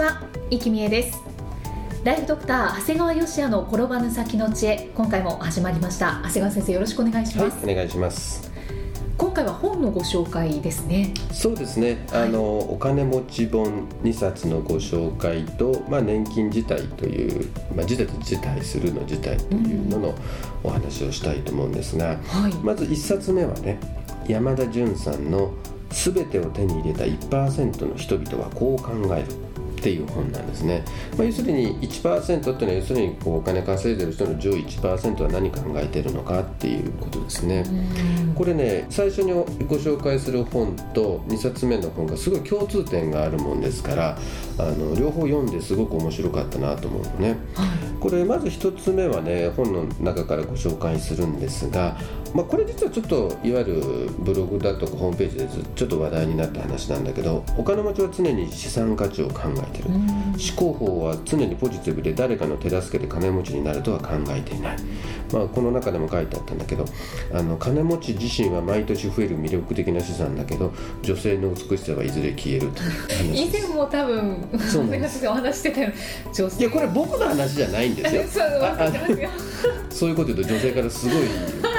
は、生きみえです。ライフドクター長谷川芳也の転ばぬ先の知恵。今回も始まりました。長谷川先生よろしくお願いします、はい、お願いします。今回は本のご紹介ですね。そうですね、はい。あのお金持ち本2冊のご紹介と、まあ、年金辞退という、まあ、辞退と辞退するの辞退というののお話をしたいと思うんですが、はい。まず1冊目はね山田純さんの「すべてを手に入れた1%の人々はこう考える」っていう本なんですね、まあ、要するに1%っていうのは要するにこうお金稼いでる人の上位1%は何考えてるのかっていうことですね、これね最初にご紹介する本と2冊目の本がすごい共通点があるもんですからあの両方読んですごく面白かったなと思うのね。これまず1つ目はね本の中からご紹介するんですが、まあ、これ実はちょっといわゆるブログだとかホームページでずちょっと話題になった話なんだけどお金持ちは常に資産価値を考えてる。思考法は常にポジティブで誰かの手助けで金持ちになるとは考えていない、まあ、この中でも書いてあったんだけどあの金持ち自身は毎年増える魅力的な資産だけど女性の美しさはいずれ消えるという話以前も多分そうなんです。お話ししてたよ女性。いやこれ僕の話じゃないんですよ。そういうこと言うと女性からすごい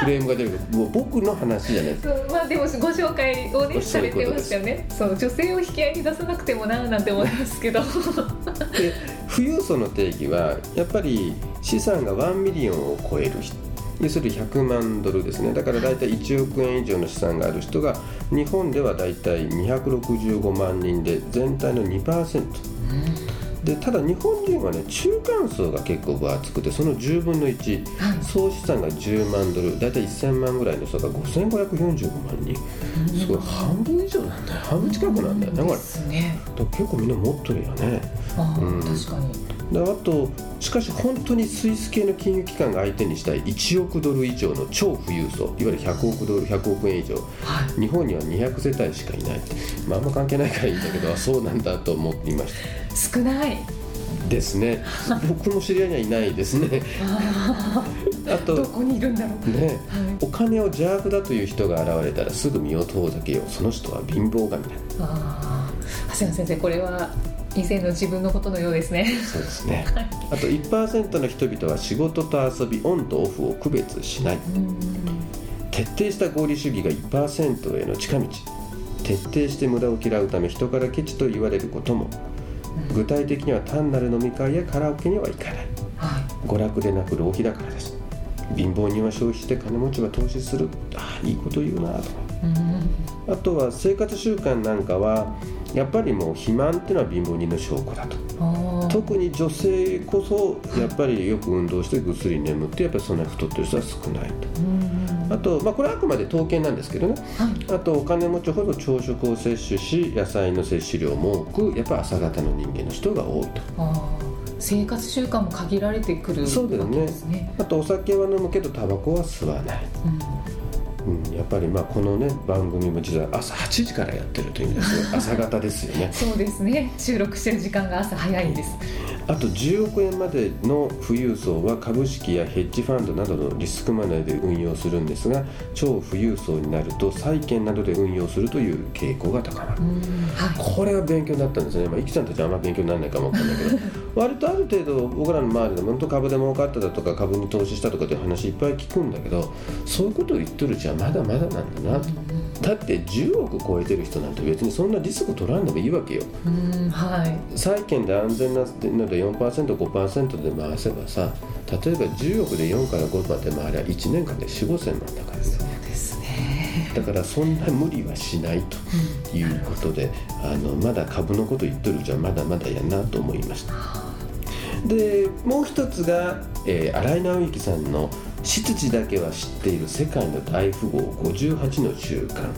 クレームが出るけどもう僕の話じゃない。そうまあでもご紹介をねされてましたよね。そう女性を引き合いに出さなくてもななんて思いますけど。で富裕層の定義はやっぱり資産が1ミリオンを超える人。要するに100万ドルですね。だから大体1億円以上の資産がある人が日本では大体265万人で全体の2%でただ日本人はね中間層が結構分厚くてその10分の1はい。総資産が10万ドル。大体1000万ぐらいの人が5545万人。すごい。半分以上なんだよ。半分近くなんだよねこれ。ね。結構みんな持ってるよね。うん。確かにであとしかし本当にスイス系の金融機関が相手にしたい1億ドル以上の超富裕層いわゆる100億ドル100億円以上。はい。日本には200世帯しかいない。まああんま関係ないからいいんだけどあ そうなんだと思っていまし少ない。たですね。僕も知り合いにはいないですね。ああとあどこにいるんだろう。ねはい。お金を邪悪だという人が現れたらすぐ身を遠ざけようその人は貧乏神だああ長谷川先生これは以前の自分のことのようですね。そうですね。あと1%の人々は仕事と遊びオンとオフを区別しない。うん。徹底した合理主義が1%への近道。徹底して無駄を嫌うため人からケチと言われることも。具体的には単なる飲み会やカラオケには行かない。はい。娯楽でなく浪費だからです。貧乏人は消費して金持ちは投資する。ああいいこと言うなと。うん。あとは生活習慣なんかはやっぱりもう肥満っていうのは貧乏人の証拠だと。特に女性こそやっぱりよく運動してぐっすり眠ってやっぱりそんなに太ってる人は少ないと。うんあと、まあ、これはあくまで統計なんですけどね。はい。あとお金持ちほど朝食を摂取し野菜の摂取量も多くやっぱ朝方の人間の人が多いと。生活習慣も限られてくるそうだよねね。あとお酒は飲むけどタバコは吸わない、うん、やっぱりまあこのね番組も実は朝8時からやってるという意味ですよ。朝方ですよね。そうですね。収録してる時間が朝早いんです。あと10億円までの富裕層は株式やヘッジファンドなどのリスクマネーで運用するんですが超富裕層になると債券などで運用するという傾向が高まる。うんはい。これは勉強になったんですね、まあ、イキさんたちはあんま勉強にならないかもわかんないけど。割とある程度僕らの周りでも本当株で儲かっただとか株に投資したとかっていう話いっぱい聞くんだけどそういうことを言ってるうちはまだまだなんだな。とだって10億超えてる人なんて別にそんなリスク取らんでもいいわけよ。うんはい。債券で安全なので 4%5% で回せばさ例えば10億で4から5まで回りゃ1年間で4 5千万だからね。そうですね。だからそんな無理はしないということで、あのまだ株のこと言っとるうちはまだまだやなと思いました。でもう一つが、えー新井直之さんの執事だけは知っている世界の大富豪58の習慣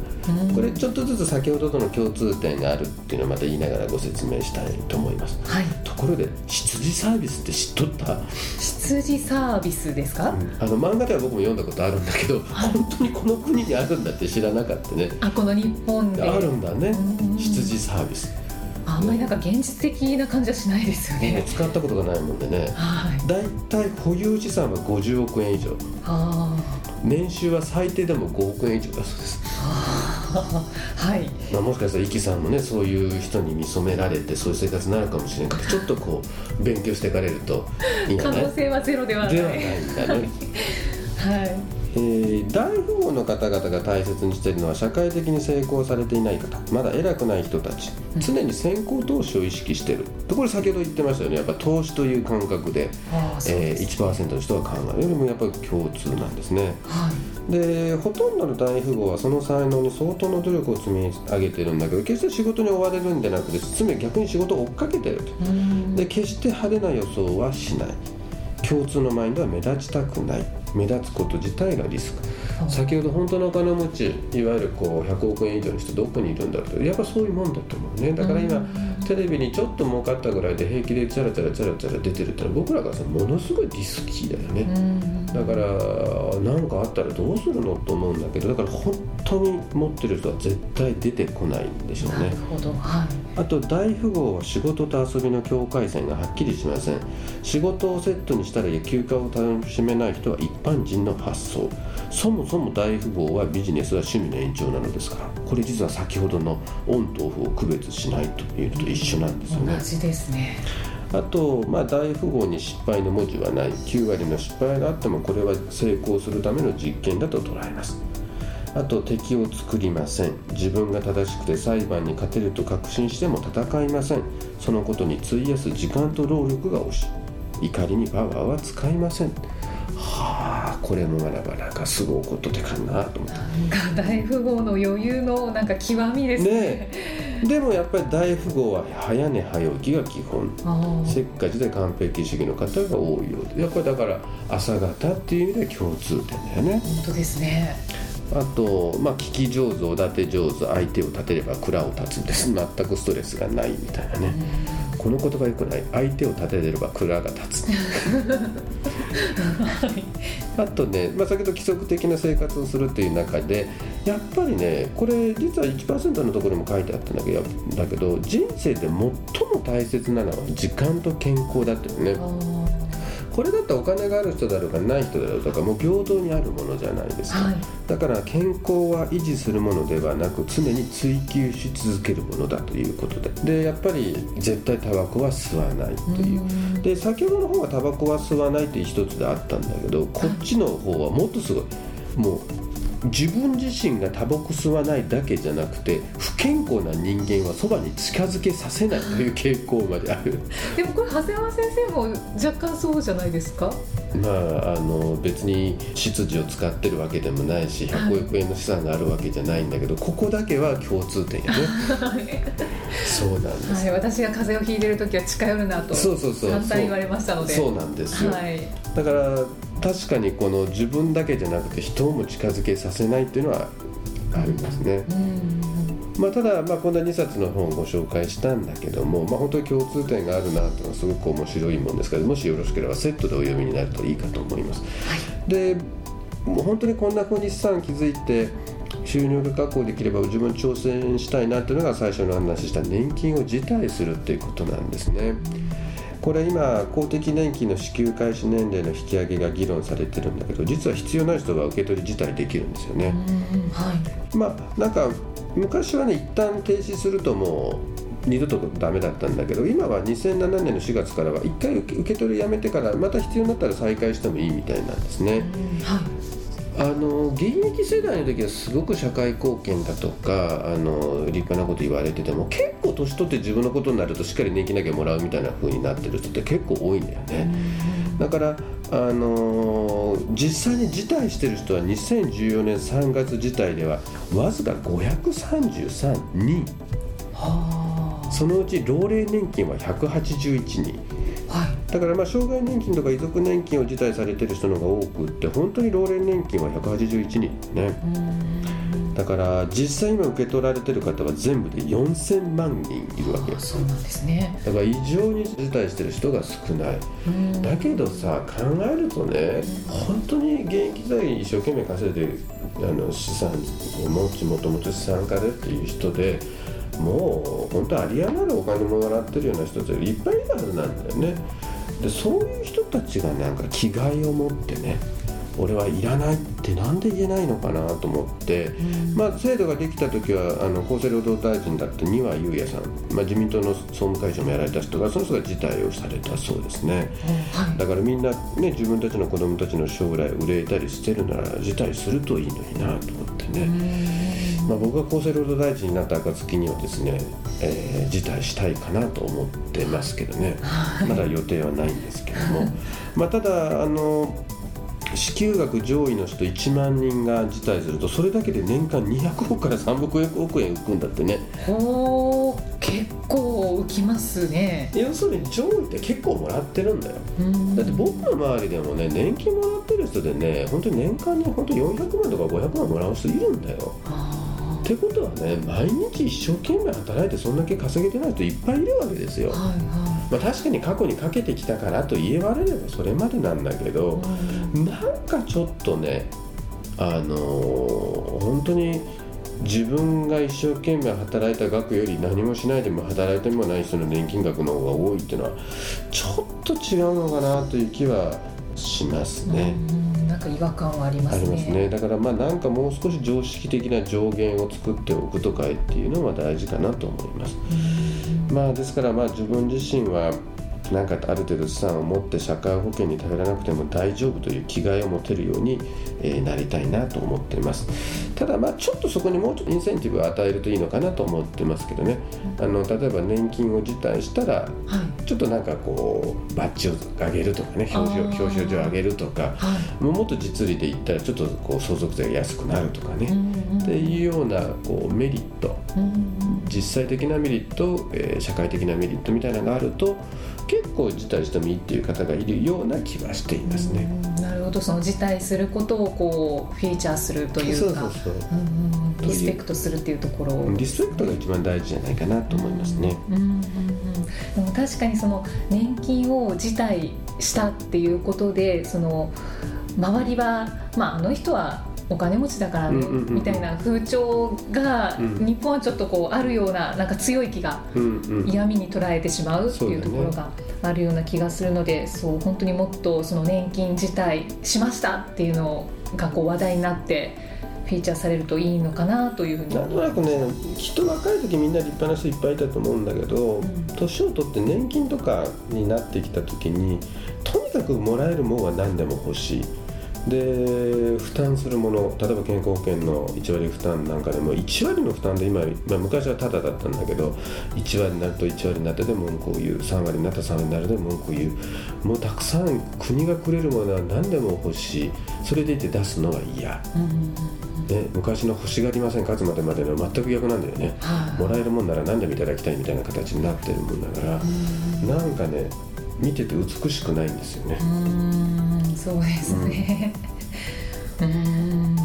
これちょっとずつ先ほどとの共通点があるっていうのをまた言いながらご説明したいと思います、はい、ところで執事サービスって知っとった？執事サービスですか、うん、あの漫画では僕も読んだことあるんだけど、はい、本当にこの国にあるんだって知らなかったね。あこの日本で。あるんだね。執事サービス。あんまりなんか現実的な感じはしないですよね。使ったことがないもんでね。はい。だいたい保有資産は50億円以上。はあ。年収は最低でも5億円以上だそうです。はあ、はい。まあもしかしたらイキさんもねそういう人に見初められてそういう生活になるかもしれないけどちょっとこう勉強していかれるといいんじゃない？可能性はゼロではない。ではないんだね。はい。えー、大富豪の方々が大切にしているのは社会的に成功されていない方まだ偉くない人たち常に先行投資を意識している。ところ先ほど言ってましたよねやっぱ投資という感覚でで、えー、1%の人は考えるよりもやっぱり共通なんですね、はい、でほとんどの大富豪はその才能に相当の努力を積み上げてるんだけど決して仕事に追われるんじゃなくて常に逆に仕事を追っかけてるで決して派手な予想はしない共通のマインドは目立ちたくない。目立つこと自体がリスク。先ほど本当のお金持ちいわゆるこう100億円以上の人どこにいるんだろうと。やっぱそういうもんだと思うね。だから今、テレビにちょっと儲かったぐらいで平気でチャラチャラチャラチャラ出てるってのは僕らがさものすごいリスキーだよね。だから何かあったらどうするのと思うんだけどだから本当に持ってる人は絶対出てこないんでしょうね。なるほど、はい、あと大富豪は仕事と遊びの境界線がはっきりしません。仕事をセットにしたら休暇を楽しめない人は一般人の発想。そもそも大富豪はビジネスは趣味の延長なのですから。これ実は先ほどのオンとオフを区別しないというのと一緒なんですよね。同じですね。あと、まあ、大富豪に失敗の文字はない。9割の失敗があってもこれは成功するための実験だと捉えます。あと敵を作りません。自分が正しくて裁判に勝てると確信しても戦いません。そのことに費やす時間と労力が惜しい。怒りにパワーは使いません。はあこれも学ばなんかすごいことでかなと思って。なんか大富豪の余裕のなんか極みですね。ねでもやっぱり大富豪は早寝早起きが基本。せっかちで完璧主義の方が多いようで。やっぱりだから朝方っていう意味では共通点だよね。本当ですね。あと、まあ、聞き上手おだて上手相手を立てれば蔵を立つ。で す全くストレスがないみたいなね、この言葉よくない。相手を立てれば蔵が立つ あとね、まあ、先ほど規則的な生活をするという中でやっぱりねこれ実は1%のところにも書いてあったんだけどだけど人生で最も大切なのは時間と健康だってね。これだってお金がある人だろうがない人だろうとかもう平等にあるものじゃないですか、はい、だから健康は維持するものではなく常に追求し続けるものだということで。でやっぱり絶対タバコは吸わないという。で先ほどの方はタバコは吸わないという一つであったんだけどこっちの方はもっとすごい。もう自分自身がタバコ吸わないだけじゃなくて不健康な人間はそばに近づけさせないという傾向まである。でもこれ長谷川先生も若干そうじゃないですか？まああの別に執事を使ってるわけでもないし100億円の資産があるわけじゃないんだけど、はい、ここだけは共通点やね。そうなんです、はい、私が風邪をひいてる時は近寄るなとそうそうそう。簡単に言われましたので。そうなんですよ、はい、だから確かにこの自分だけじゃなくて人も近づけさせないっていうのはありますね。まあ、ただ、まあ、こんな2冊の本をご紹介したんだけども、まあ、本当に共通点があるなというのはすごく面白いもんですからもしよろしければセットでお読みになるといいかと思います。はい、でもう本当にこんなふうに資産築いて収入が確保できれば自分挑戦したいなというのが最初の話した年金を辞退するっていうことなんですね。これ今公的年金の支給開始年齢の引き上げが議論されてるんだけど実は必要ない人は受け取り自体できるんですよね。はい、まあなんか昔はね一旦停止するともう二度とダメだったんだけど今は2007年の4月からは1回受け取りやめてからまた必要になったら再開してもいいみたいなんですね。はいあの現役世代の時はすごく社会貢献だとかあの立派なこと言われてても結構年取って自分のことになるとしっかり年金だけもらうみたいな風になってる人って結構多いんだよね。だからあの実際に辞退してる人は2014年3月辞退ではわずか533人。そのうち老齢年金は181人、はい、だからまあ障害年金とか遺族年金を辞退されてる人の方が多くって本当に老齢年金は181人ね。だから実際今受け取られてる方は全部で4000万人いるわけよ。そうなんですね。だから異常に辞退してる人が少ない。だけどさ考えるとね本当に現役時代一生懸命稼いであの資産を持ちもともと資産家でっていう人でもう本当あり余るお金もらってるような人っていっぱいいるはずなんだよねでそういう人たちがなんか気概を持ってね俺はいらないってなんで言えないのかなと思って、うん、まあ、制度ができた時はあの厚生労働大臣だった丹羽裕也さん、まあ、自民党の総務会長もやられた人がその人が辞退をされたそうですね、はい、だからみんな、ね、自分たちの子供たちの将来憂えたりしてるなら辞退するといいのになと思ってね、まあ、僕が厚生労働大臣になった暁にはですね、えー、辞退したいかなと思ってますけどね、はい、まだ予定はないんですけども。まあただあの支給額上位の人1万人が辞退するとそれだけで年間200億から300億円浮くんだってね。ほう結構浮きますね。要するに上位って結構もらってるんだよ。だって僕の周りでもね年金もらってる人でね本当に年間に本当400万とか500万もらう人いるんだよってことはね毎日一生懸命働いてそんだけ稼げてない人いっぱいいるわけですよ、はいはい。まあ、確かに過去にかけてきたからと言われればそれまでなんだけど、うん、なんかちょっとねあのー、本当に自分が一生懸命働いた額より何もしないでも働いてもない人の年金額の方が多いっていうのはちょっと違うのかなという気はしますね。なんか違和感はありますね。ありますね。だからまあなんかもう少し常識的な上限を作っておくとかっていうのは大事かなと思います。まあですからまあ自分自身はなんかある程度資産を持って社会保険に頼らなくても大丈夫という気概を持てるように、えなりたいなと思っています。ただまあちょっとそこにもうちょっとインセンティブを与えるといいのかなと思ってますけどね。あの例えば年金を辞退したら、ちょっとなんかこうバッジを上げるとかね表彰表彰状を上げるとか、ももっと実利で言ったらちょっとこう相続税が安くなるとかね、っていうようなこうメリット、実際的なメリット、えー、社会的なメリットみたいなのがあると結構辞退してもいいっていう方がいるような気はしていますね。なるほどその辞退することをこうフィーチャーするというか。そうそうそう、うんリスペクトするっていうところリスペクトが一番大事じゃないかなと思いますね。うんうんうん、でも確かにその年金を辞退したっていうことでその周りは、まあ、あの人はお金持ちだからね、みたいな風潮が、日本はちょっとこうあるようななんか強い気が嫌味に捉えてしまうっていうところがあるような気がするのでそう本当にもっとその年金自体しましたっていうのがこう話題になって。フィーチャーされるといいのかなというふうに。なんとなくねきっと若い時みんな立派な人いっぱいいたと思うんだけど年、うん、を取って年金とかになってきた時にとにかくもらえるもんは何でも欲しいで負担するもの例えば健康保険の1割負担なんかでも1割の負担で今、まあ、昔はタダだったんだけど1割になると1割になってで文句を言う3割になったら3割になるで文句を言うもうたくさん国がくれるものは何でも欲しい。それでいて出すのは嫌、ね、昔の欲しがりません。勝つまでまでの全く逆なんだよね、もらえるもんなら何でもいただきたいみたいな形になってるもんだから、ん。なんかね見てて美しくないんですよね。うんそうですね。うん、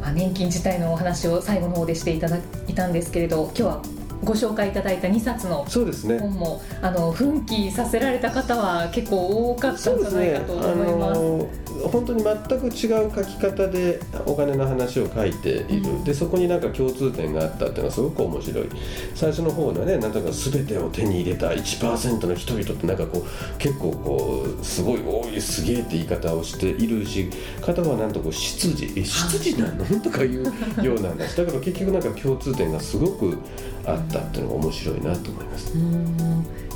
まあ、年金自体のお話を最後の方でしていただいたんですけれど今日はご紹介いただいた2冊の本も、ね、あの奮起させられた方は結構多かったんじゃないかと思います。本当に全く違う書き方でお金の話を書いている、うん、でそこになんか共通点があったっていうのはすごく面白い。最初の方のねなんとか全てを手に入れた1%の人々ってなんかこう結構こうすごい多いすげえって言い方をしているし片方はなんとこう執事。え執事なの？とかいうようなんだしだから結局なんか共通点がすごくあったっていうのが面白いなと思います。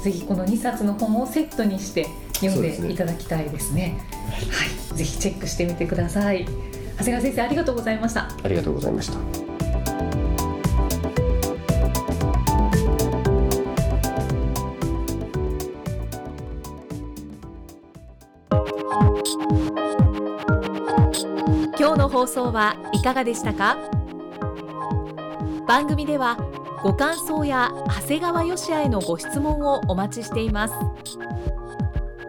ぜひこの2冊の本をセットにして読んでいただきたいですね。すねはい、ぜひチェックしてみてください。長谷川先生ありがとうございました。ありがとうございました。今日の放送はいかがでしたか？番組ではご感想や長谷川よしあへのご質問をお待ちしています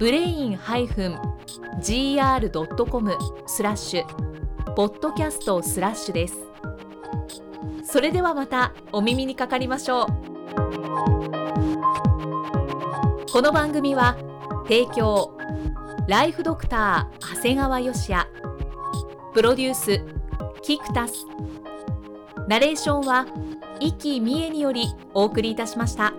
ブレイン -gr.com スラッシュポッドキャストスラッシュです。それではまたお耳にかかりましょう。この番組は提供ライフドクター長谷川芳也プロデュースキクタス。ナレーションは生きみえによりお送りいたしました。